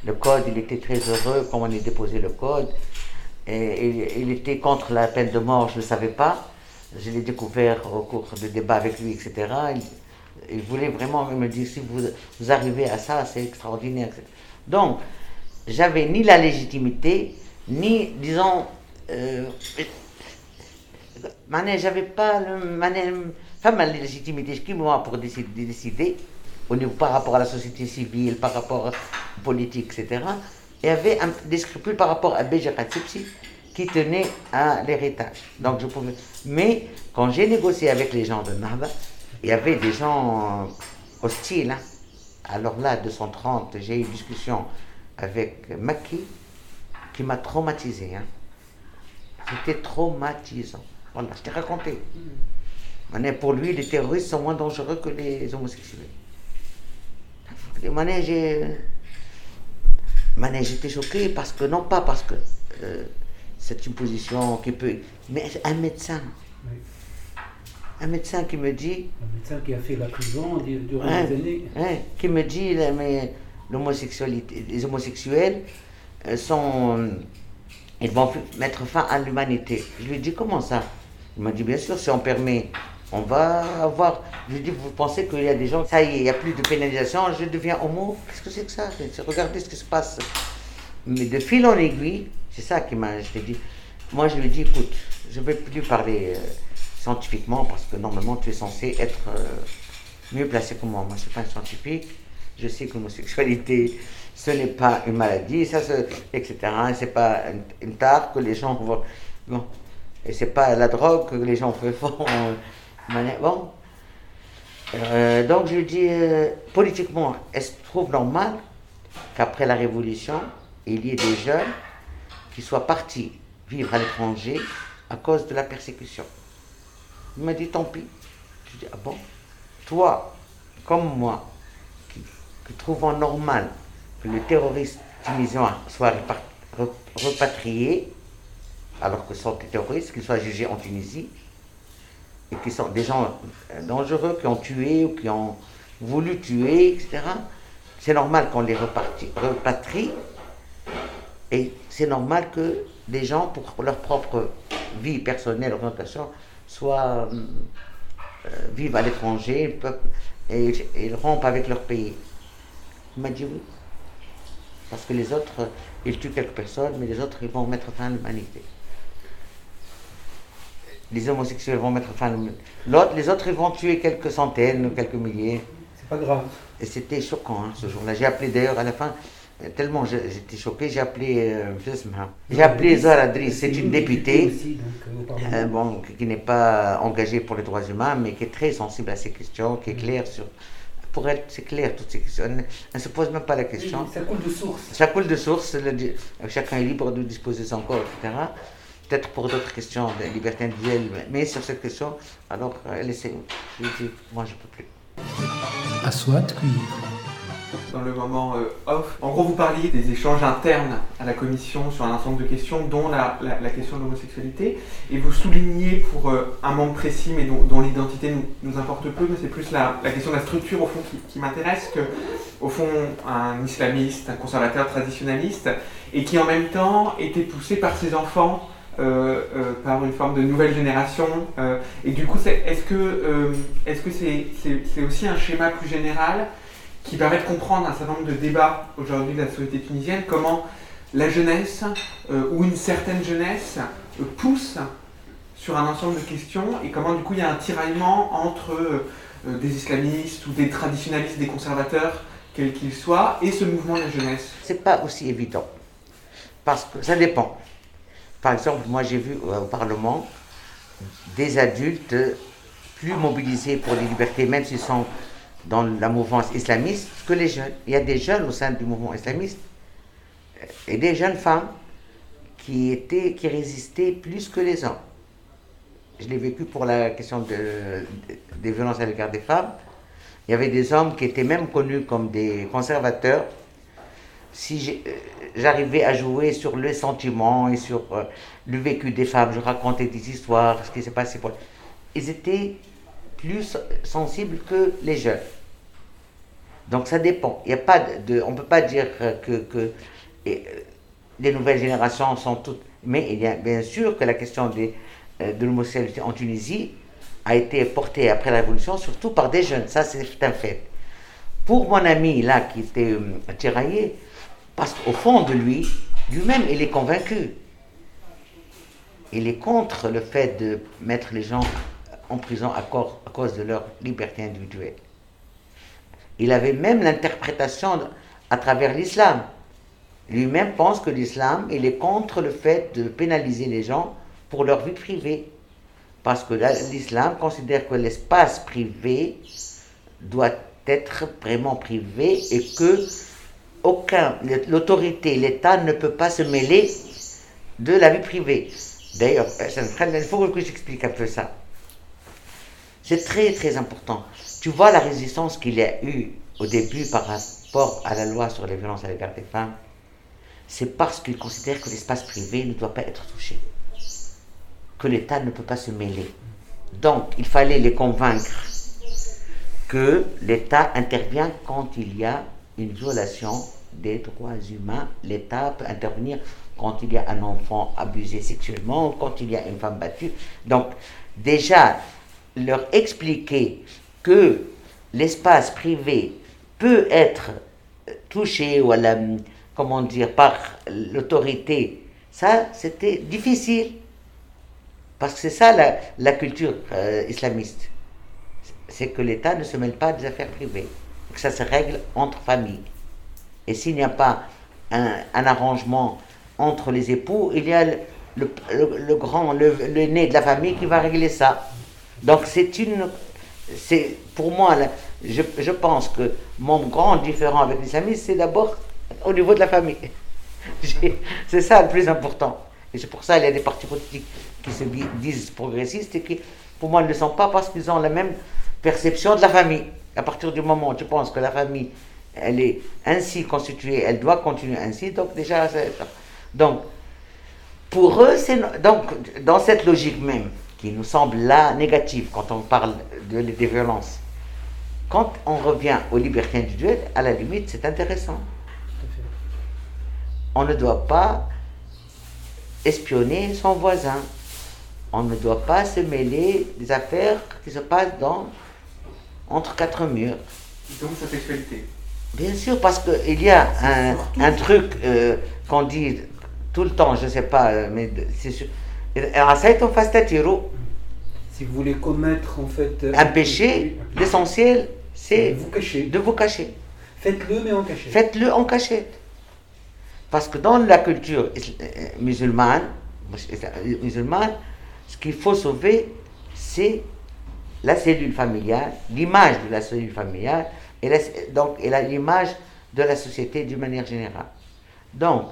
le, code, il était très heureux quand on a déposé le code. Et, il était contre la peine de mort, je ne le savais pas. Je l'ai découvert au cours de débat avec lui, etc Il voulait vraiment me dire si vous arrivez à ça, c'est extraordinaire. Donc, j'avais ni la légitimité, ni, disons, euh, j'avais pas le, légitimité, qui moi pour décider, au niveau par rapport à la société civile, par rapport aux politiques, etc. Il y avait des scrupules par rapport à Béja qui tenait à l'héritage. Donc je pouvais. Mais quand j'ai négocié avec les gens de Nahda, il y avait des gens hostiles. Hein. Alors là, 230, j'ai eu une discussion avec Maki qui m'a traumatisé. Hein. C'était traumatisant. Voilà, je t'ai raconté. Mais pour lui, les terroristes sont moins dangereux que les homosexuels. J'étais choqué parce que, non pas parce que euh, c'est une position qui peut. Mais un médecin. Un médecin qui me dit. Un médecin qui a fait la prison durant des années. qui me dit mais l'homosexualité, les homosexuels euh, sont. Ils vont mettre fin à l'humanité. Je lui ai dit comment ça? Il m'a dit bien sûr, si on permet, on va avoir. Je lui ai dit, vous pensez qu'il y a des gens, ça y est, il n'y a plus de pénalisation, je deviens homo? Qu'est-ce que c'est que ça? Regardez ce qui se passe. Mais de fil en aiguille, c'est ça qui m'a. Je dit. Moi, je lui ai dit, écoute, je ne vais plus parler euh, scientifiquement parce que normalement, tu es censé être euh, mieux placé que moi. Moi, je ne suis pas un scientifique. Je sais que l'homosexualité, ce n'est pas une maladie, ça, etc. C'est pas une, tare que les gens vont. Bon. Et c'est pas la drogue que les gens font. bon. Euh, donc je dis, politiquement, est-ce que tu trouves normal qu'après la Révolution, il y ait des jeunes qui soient partis vivre à l'étranger à cause de la persécution? Il m'a dit tant pis. Je dis ah bon? Toi, comme moi, qui, trouvons normal que les terroristes tunisiens soient repatriés, alors que sont des terroristes, qu'ils soient jugés en Tunisie, et qui sont des gens dangereux, qui ont tué ou qui ont voulu tuer, etc. C'est normal qu'on les repatrie et c'est normal que des gens, pour leur propre vie personnelle, orientation, soient, euh, euh, vivent à l'étranger et, ils rompent avec leur pays. Il m'a dit oui. Parce que les autres, ils tuent quelques personnes, mais les autres, ils vont mettre fin à l'humanité. Les homosexuels vont mettre fin à l'humanité. L'autre, les autres, ils vont tuer quelques centaines ou quelques milliers. C'est pas grave. Et c'était choquant hein, ce jour-là. J'ai appelé d'ailleurs à la fin, tellement j'étais choqué, j'ai appelé, euh, j'ai appelé Zara Driss, c'est une députée euh, bon, qui n'est pas engagée pour les droits humains, mais qui est très sensible à ces questions, qui est mm. claire sur. Pour elle, c'est clair toutes ces questions. Elle ne se pose même pas la question. ça coule de source. Ça coule de source. chacun est libre de disposer son corps, etc. Peut-être pour d'autres questions de liberté individuelle, mais sur cette question, alors elle essaie. Je lui dis, moi je ne peux plus. À soit dans le moment euh, off. En gros, vous parliez des échanges internes à la commission sur un ensemble de questions, dont la, question de l'homosexualité, et vous soulignez pour euh, un membre précis, mais dont, l'identité nous, importe peu, mais c'est plus la, question de la structure au fond qui, m'intéresse, que au fond un islamiste, un conservateur traditionnaliste, et qui en même temps était poussé par ses enfants. Euh, par une forme de nouvelle génération. et du coup, est-ce que est-ce que c'est aussi un schéma plus général qui permet de comprendre un certain nombre de débats aujourd'hui de la société tunisienne, comment la jeunesse euh, ou une certaine jeunesse euh, pousse sur un ensemble de questions et comment du coup il y a un tiraillement entre euh, des islamistes ou des traditionalistes, des conservateurs, quels qu'ils soient, et ce mouvement de la jeunesse. C'est pas aussi évident parce que ça dépend. Par exemple, moi j'ai vu au Parlement des adultes plus mobilisés pour les libertés, même s'ils sont dans la mouvance islamiste que les jeunes. Il y a des jeunes au sein du mouvement islamiste et des jeunes femmes qui, étaient, qui résistaient plus que les hommes. Je l'ai vécu pour la question de, des violences à l'égard des femmes. Il y avait des hommes qui étaient même connus comme des conservateurs. Si euh, j'arrivais à jouer sur le sentiment et sur euh, le vécu des femmes, je racontais des histoires, ce qui s'est passé pour... Ils étaient plus sensibles que les jeunes. Donc ça dépend. Il y a pas de, on ne peut pas dire que, que euh, les nouvelles générations sont toutes... Mais il y a bien sûr que la question des, euh, de l'homosexualité en Tunisie a été porté après la Révolution, surtout par des jeunes. Ça, c'est un fait. Pour mon ami, là, qui était euh, tiraillé, parce qu'au fond de lui, lui-même, il est convaincu. Il est contre le fait de mettre les gens en prison à cause de leur liberté individuelle. Il avait même l'interprétation à travers l'islam. Lui-même pense que l'islam, il est contre le fait de pénaliser les gens pour leur vie privée. Parce que l'islam considère que l'espace privé doit être vraiment privé et que aucun, l'autorité, l'État ne peut pas se mêler de la vie privée. D'ailleurs, il faut que j'explique un peu ça. C'est très très important. Tu vois la résistance qu'il y a eu au début par rapport à la loi sur les violences à l'égard des femmes, c'est parce qu'il considère que l'espace privé ne doit pas être touché, que l'État ne peut pas se mêler. Donc, il fallait les convaincre que l'État intervient quand il y a une violation des droits humains. L'État peut intervenir quand il y a un enfant abusé sexuellement, quand il y a une femme battue. Donc, déjà, leur expliquer que l'espace privé peut être touché ou comment dire, par l'autorité, ça, c'était difficile. Parce que c'est ça la, culture euh, islamiste. C'est que l'État ne se mêle pas des affaires privées. Que ça se règle entre familles. Et s'il n'y a pas un, arrangement entre les époux, il y a le, grand, le, le, nez de la famille qui va régler ça. Donc c'est une, c'est pour moi, je, je, pense que mon grand différent avec l'islamisme, c'est d'abord au niveau de la famille. C'est ça le plus important. Et c'est pour ça qu'il y a des partis politiques qui se disent progressistes et qui, pour moi, ne le sont pas parce qu'ils ont la même perception de la famille. À partir du moment où tu penses que la famille, elle est ainsi constituée, elle doit continuer ainsi, donc déjà, donc, pour eux, c'est donc dans cette logique même, qui nous semble là négative quand on parle de, des violences. Quand on revient aux libertés individuelles, à la limite, c'est intéressant. On ne doit pas espionner son voisin. On ne doit pas se mêler des affaires qui se passent dans, entre quatre murs. Donc sa sexualité Bien sûr, parce qu'il y a un, un truc euh, qu'on dit tout le temps, je ne sais pas, euh, mais c'est sûr si vous voulez commettre en fait un péché, l'essentiel c'est de vous cacher. Faites-le mais en cachette. Faites-le en cachette. Parce que dans la culture euh, musulmane, musulmane ce qu'il faut sauver, c'est la cellule familiale, l'image de la cellule familiale, et donc et l'image de la société d'une manière générale. Donc,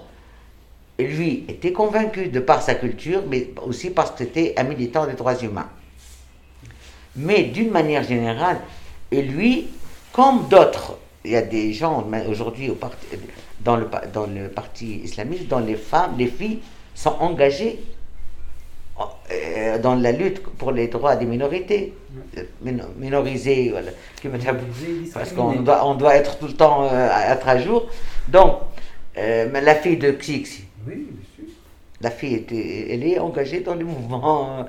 lui était convaincu de par sa culture, mais aussi parce que c'était un militant des droits humains. Mais d'une manière générale, et lui, comme d'autres, il y a des gens aujourd'hui dans le, dans le parti islamiste dont les femmes, les filles sont engagées euh, dans la lutte pour les droits des minorités, minorisées, voilà, parce qu'on doit, on doit être tout le temps euh, à être à jour. Donc, euh, la fille de Xixi, La fille, était, elle est engagée dans le mouvement.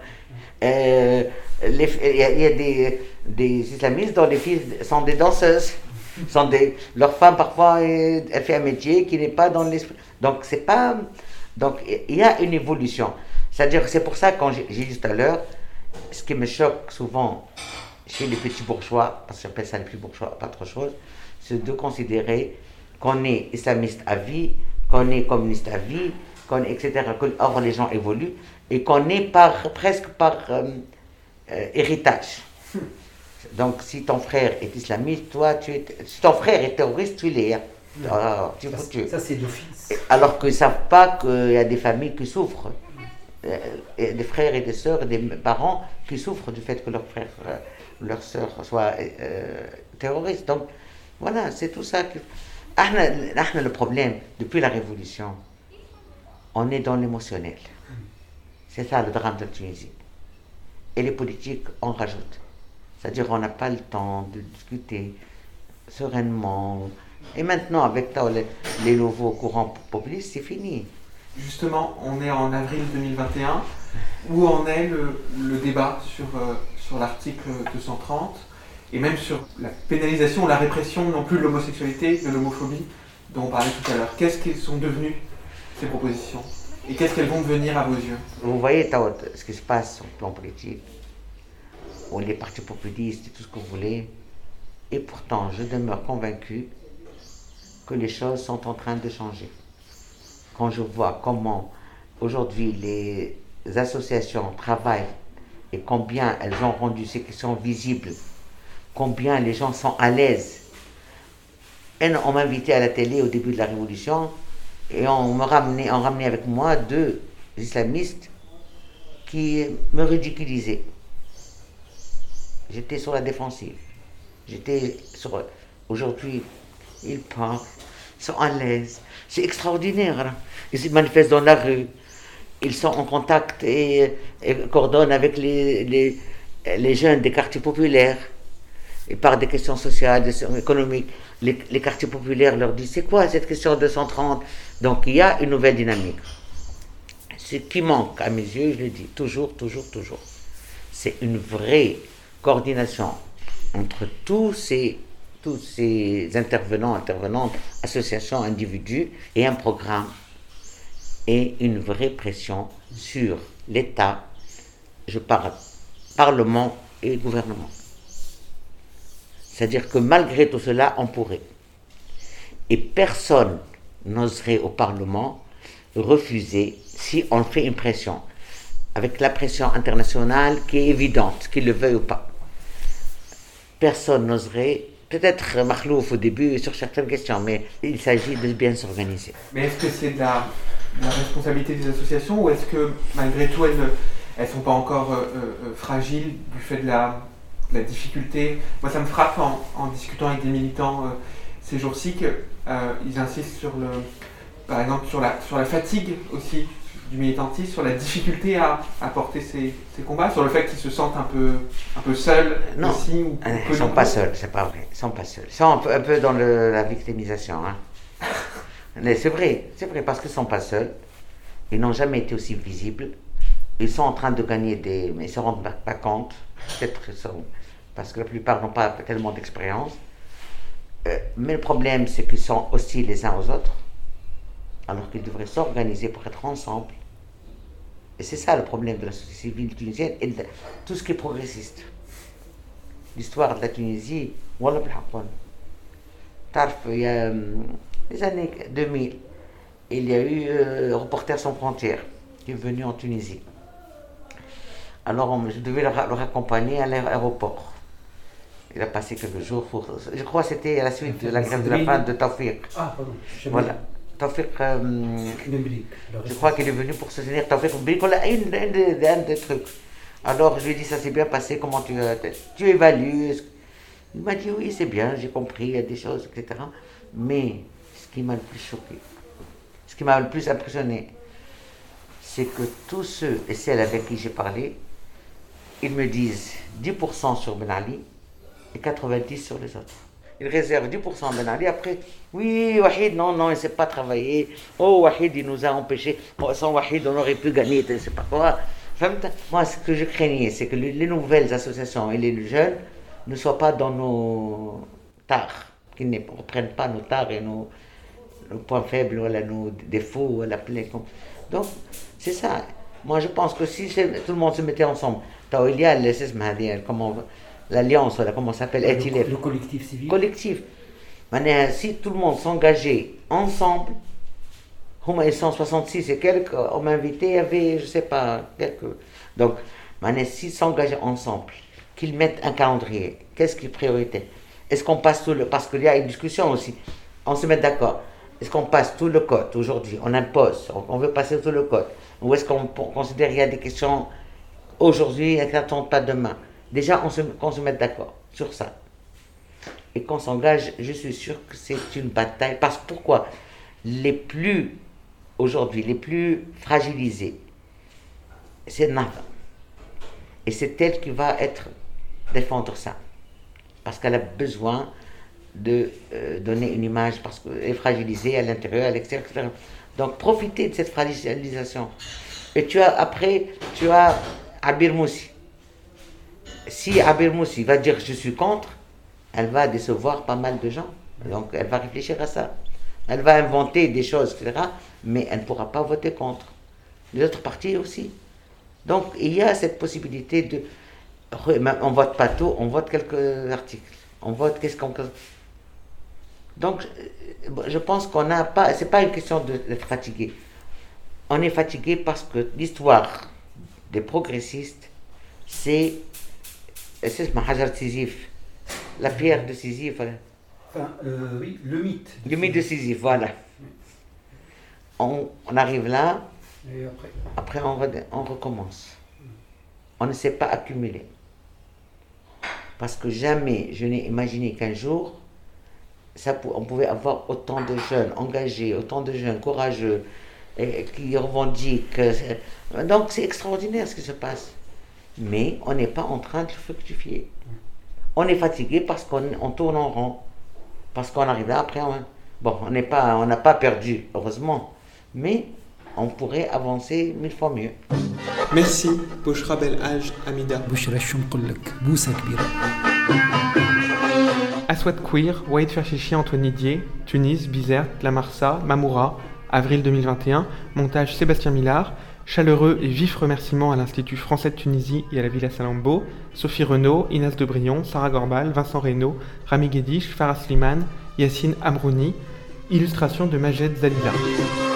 Euh, il y a, des, des, islamistes dont les filles sont des danseuses. Sont des, leur femme, parfois, elle fait un métier qui n'est pas dans l'esprit. Donc, c'est pas. Donc, il y a une évolution. C'est-à-dire c'est pour ça, quand j'ai dit tout à l'heure, ce qui me choque souvent chez les petits bourgeois, parce que j'appelle ça les petits bourgeois, pas autre chose, c'est de considérer qu'on est islamiste à vie qu'on est communiste à vie, qu'on, etc., que les gens évoluent, et qu'on est par, presque par euh, euh, héritage. Donc, si ton frère est islamiste, toi, tu es. Si ton frère est terroriste, tu l'es. Hein. Ah, tu, ça, ça c'est d'office. Alors qu'ils ne savent pas qu'il y a des familles qui souffrent. Euh, des frères et des sœurs, des parents qui souffrent du fait que leur frère, leur sœur soit terroriste. Donc, voilà, c'est tout ça. Le problème depuis la révolution. On est dans l'émotionnel. C'est ça le drame de la Tunisie. Et les politiques en rajoutent. C'est-à-dire on n'a pas le temps de discuter sereinement. Et maintenant avec les, nouveaux courants populistes c'est fini. Justement, on est en avril 2021. où en est le, débat sur, euh, sur l'article 230 et même sur la pénalisation, la répression non plus de l'homosexualité, de l'homophobie dont on parlait tout à l'heure. Qu'est-ce qu'elles sont devenues ces propositions? Et qu'est-ce qu'elles vont devenir à vos yeux? Vous voyez ce qui se passe sur le plan politique, où les partis populistes et tout ce que vous voulez, et pourtant je demeure convaincu que les choses sont en train de changer. Quand je vois comment aujourd'hui les associations travaillent et combien elles ont rendu ces questions visibles, combien les gens sont à l'aise. On m'a invité à la télé au début de la Révolution et on me ramenait, on ramenait avec moi deux islamistes qui me ridiculisaient. J'étais sur la défensive. J'étais sur. Aujourd'hui, ils parlent, ils sont à l'aise. C'est extraordinaire. Hein. Ils se manifestent dans la rue. Ils sont en contact et, coordonnent avec les, les, les, jeunes des quartiers populaires. Et par des questions sociales, économiques. Les, quartiers populaires leur disent c'est quoi cette question 230 Donc il y a une nouvelle dynamique. Ce qui manque à mes yeux, je le dis toujours, toujours, toujours, c'est une vraie coordination entre tous ces, tous ces intervenants, intervenantes, associations, individus et un programme et une vraie pression sur l'État, je parle Parlement et gouvernement. C'est-à-dire que malgré tout cela, on pourrait. Et personne n'oserait au Parlement refuser si on fait une pression, avec la pression internationale qui est évidente, qu'il le veuille ou pas personne n'oserait, peut-être Mahlouf au début sur certaines questions, mais il s'agit de bien s'organiser. Mais est-ce que c'est la, responsabilité des associations ou est-ce que malgré tout elles ne sont pas encore euh, euh, fragiles du fait de la, difficulté Moi ça me frappe en, discutant avec des militants euh, ces jours-ci qu'ils insistent sur le, par exemple sur la, sur la fatigue aussi du militantisme, sur la difficulté à, porter ces, combats, sur le fait qu'ils se sentent un peu, un peu seuls non, aussi ou Ils ne sont pas seuls, c'est pas vrai. Ils sont pas seuls. Ils sont un peu, dans la victimisation. Hein. Mais c'est vrai, c'est vrai, parce qu'ils ne sont pas seuls. Ils n'ont jamais été aussi visibles. Ils sont en train de gagner des. Mais ils ne se rendent pas compte. Peut-être parce que la plupart n'ont pas tellement d'expérience. Euh, mais le problème, c'est qu'ils sont aussi les uns aux autres alors qu'ils devraient s'organiser pour être ensemble et c'est ça le problème de la société civile tunisienne et de tout ce qui est progressiste. L'histoire de la Tunisie, il y a euh, les années 2000, il y a eu euh, Reporters sans frontières qui est venu en Tunisie. Alors je devais le, raccompagner à l'aéroport. Il a passé quelques jours pour. Je crois que c'était à la suite de la grève de la faim de Tawfiq. Ah, pardon. Voilà. Tawfiq, euh, je crois qu'il est venu pour soutenir Mbrik. On a un, des trucs. Alors je lui ai dit, ça s'est bien passé, comment tu, tu évalues Il m'a dit, oui, c'est bien, j'ai compris, il y a des choses, etc. Mais ce qui m'a le plus choqué, ce qui m'a le plus impressionné, c'est que tous ceux et celles avec qui j'ai parlé, ils me disent 10% sur Ben Ali et 90% sur les autres il réserve 10% Ben Ali. Après, oui, Wahid, non, non, il ne sait pas travailler. Oh, Wahid, il nous a empêchés. sans Wahid, on aurait pu gagner, je pas quoi. Moi, ce que je craignais, c'est que les nouvelles associations et les jeunes ne soient pas dans nos tares, qu'ils ne reprennent pas nos tares et nos, points faibles, voilà, nos défauts, voilà, Donc, c'est ça. Moi, je pense que si tout le monde se mettait ensemble, il y a comment l'alliance, voilà, comment ça s'appelle le, le collectif civil. Collectif. si tout le monde s'engageait ensemble, ils 166 et quelques, on m'a invité, il y avait, je sais pas, quelques. Donc, s'ils s'engageaient ensemble, qu'ils mettent un calendrier, qu'est-ce qui est priorité Est-ce qu'on passe tout le. Parce qu'il y a une discussion aussi, on se met d'accord. Est-ce qu'on passe tout le code? Aujourd'hui On impose, on veut passer tout le code. Ou est-ce qu'on considère qu'il y a des questions aujourd'hui et qui n'attendent pas demain? Déjà, qu'on se, se mette d'accord sur ça. Et qu'on s'engage, je suis sûr que c'est une bataille. Parce pourquoi Les plus, aujourd'hui, les plus fragilisés, c'est Nava. Et c'est elle qui va être défendre ça. Parce qu'elle a besoin de euh, donner une image, parce qu'elle est fragilisée à l'intérieur, à l'extérieur, etc. Donc profitez de cette fragilisation Et tu as, après, tu as Abir Moussi. Si Abir Moussi va dire je suis contre, elle va décevoir pas mal de gens. Donc elle va réfléchir à ça. Elle va inventer des choses, etc. Mais elle ne pourra pas voter contre. Les autres partis aussi. Donc il y a cette possibilité de. On vote pas tout, on vote quelques articles. On vote qu'est-ce qu'on. Donc je pense qu'on n'a pas. C'est pas une question d'être fatigué. On est fatigué parce que l'histoire des progressistes, c'est. C'est Mahajar Sisyphe. La pierre de Sisyphe. Enfin, euh, oui, le mythe. Le mythe de Sisyphe, voilà. On, on arrive là, Et après après on, re- on recommence. On ne sait pas accumuler. Parce que jamais je n'ai imaginé qu'un jour, ça, on pouvait avoir autant de jeunes engagés, autant de jeunes courageux, et, qui revendiquent. euh, Donc c'est extraordinaire ce qui se passe mais on n'est pas en train de fructifier. On est fatigué parce qu'on tourne en rond, parce qu'on arrive après. Hein. Bon, on n'est pas, on n'a pas perdu, heureusement, mais on pourrait avancer mille fois mieux. Merci, Bouchra Belhaj Amida. Bouchra Chonkollak, Boussa Kbira. Aswad Queer, Wade Ferchichi, Antoine Dier, Tunis, Bizerte, La Marsa, Mamoura, avril 2021, montage Sébastien Millard chaleureux et vifs remerciements à l'Institut français de Tunisie et à la Villa Salambo, Sophie Renaud, Inès Debrion, Sarah Gorbal, Vincent Reynaud, Rami Guédiche, Farah Slimane, Yacine Amrouni, illustration de Majed Zalila.